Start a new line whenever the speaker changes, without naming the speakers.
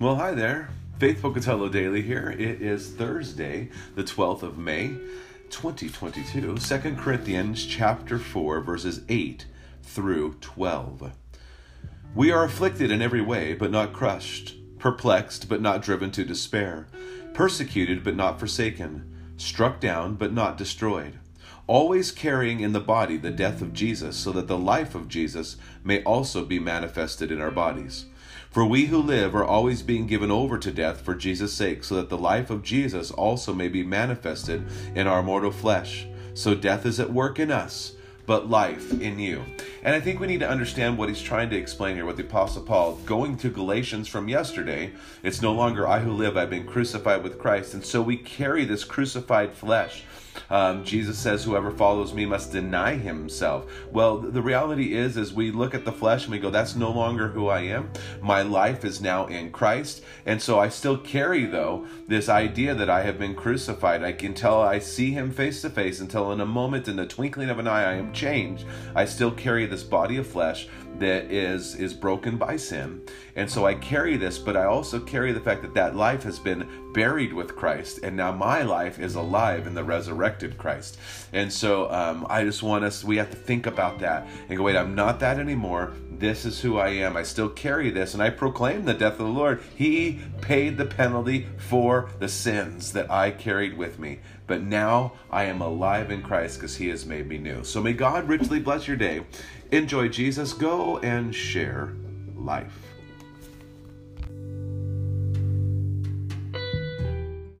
Well, hi there. Faith Pocatello Daily here. It is Thursday, the 12th of May, 2022. 2 Corinthians chapter 4, verses 8 through 12. We are afflicted in every way, but not crushed, perplexed, but not driven to despair, persecuted, but not forsaken, struck down, but not destroyed always carrying in the body the death of Jesus, so that the life of Jesus may also be manifested in our bodies. For we who live are always being given over to death for Jesus' sake, so that the life of Jesus also may be manifested in our mortal flesh. So death is at work in us, but life in you. And I think we need to understand what he's trying to explain here with the Apostle Paul. Going to Galatians from yesterday, it's no longer I who live, I've been crucified with Christ. And so we carry this crucified flesh. Um, Jesus says, "Whoever follows me must deny himself." Well, the reality is, as we look at the flesh and we go, "That's no longer who I am. My life is now in Christ," and so I still carry though this idea that I have been crucified. I can tell I see Him face to face until, in a moment, in the twinkling of an eye, I am changed. I still carry this body of flesh that is is broken by sin. And so i carry this but i also carry the fact that that life has been buried with christ and now my life is alive in the resurrected christ. And so um, i just want us we have to think about that and go wait i'm not that anymore. This is who i am. I still carry this and i proclaim the death of the lord. He paid the penalty for the sins that i carried with me but now i am alive in christ because he has made me new. So may god richly bless your day Enjoy Jesus. Go and share life.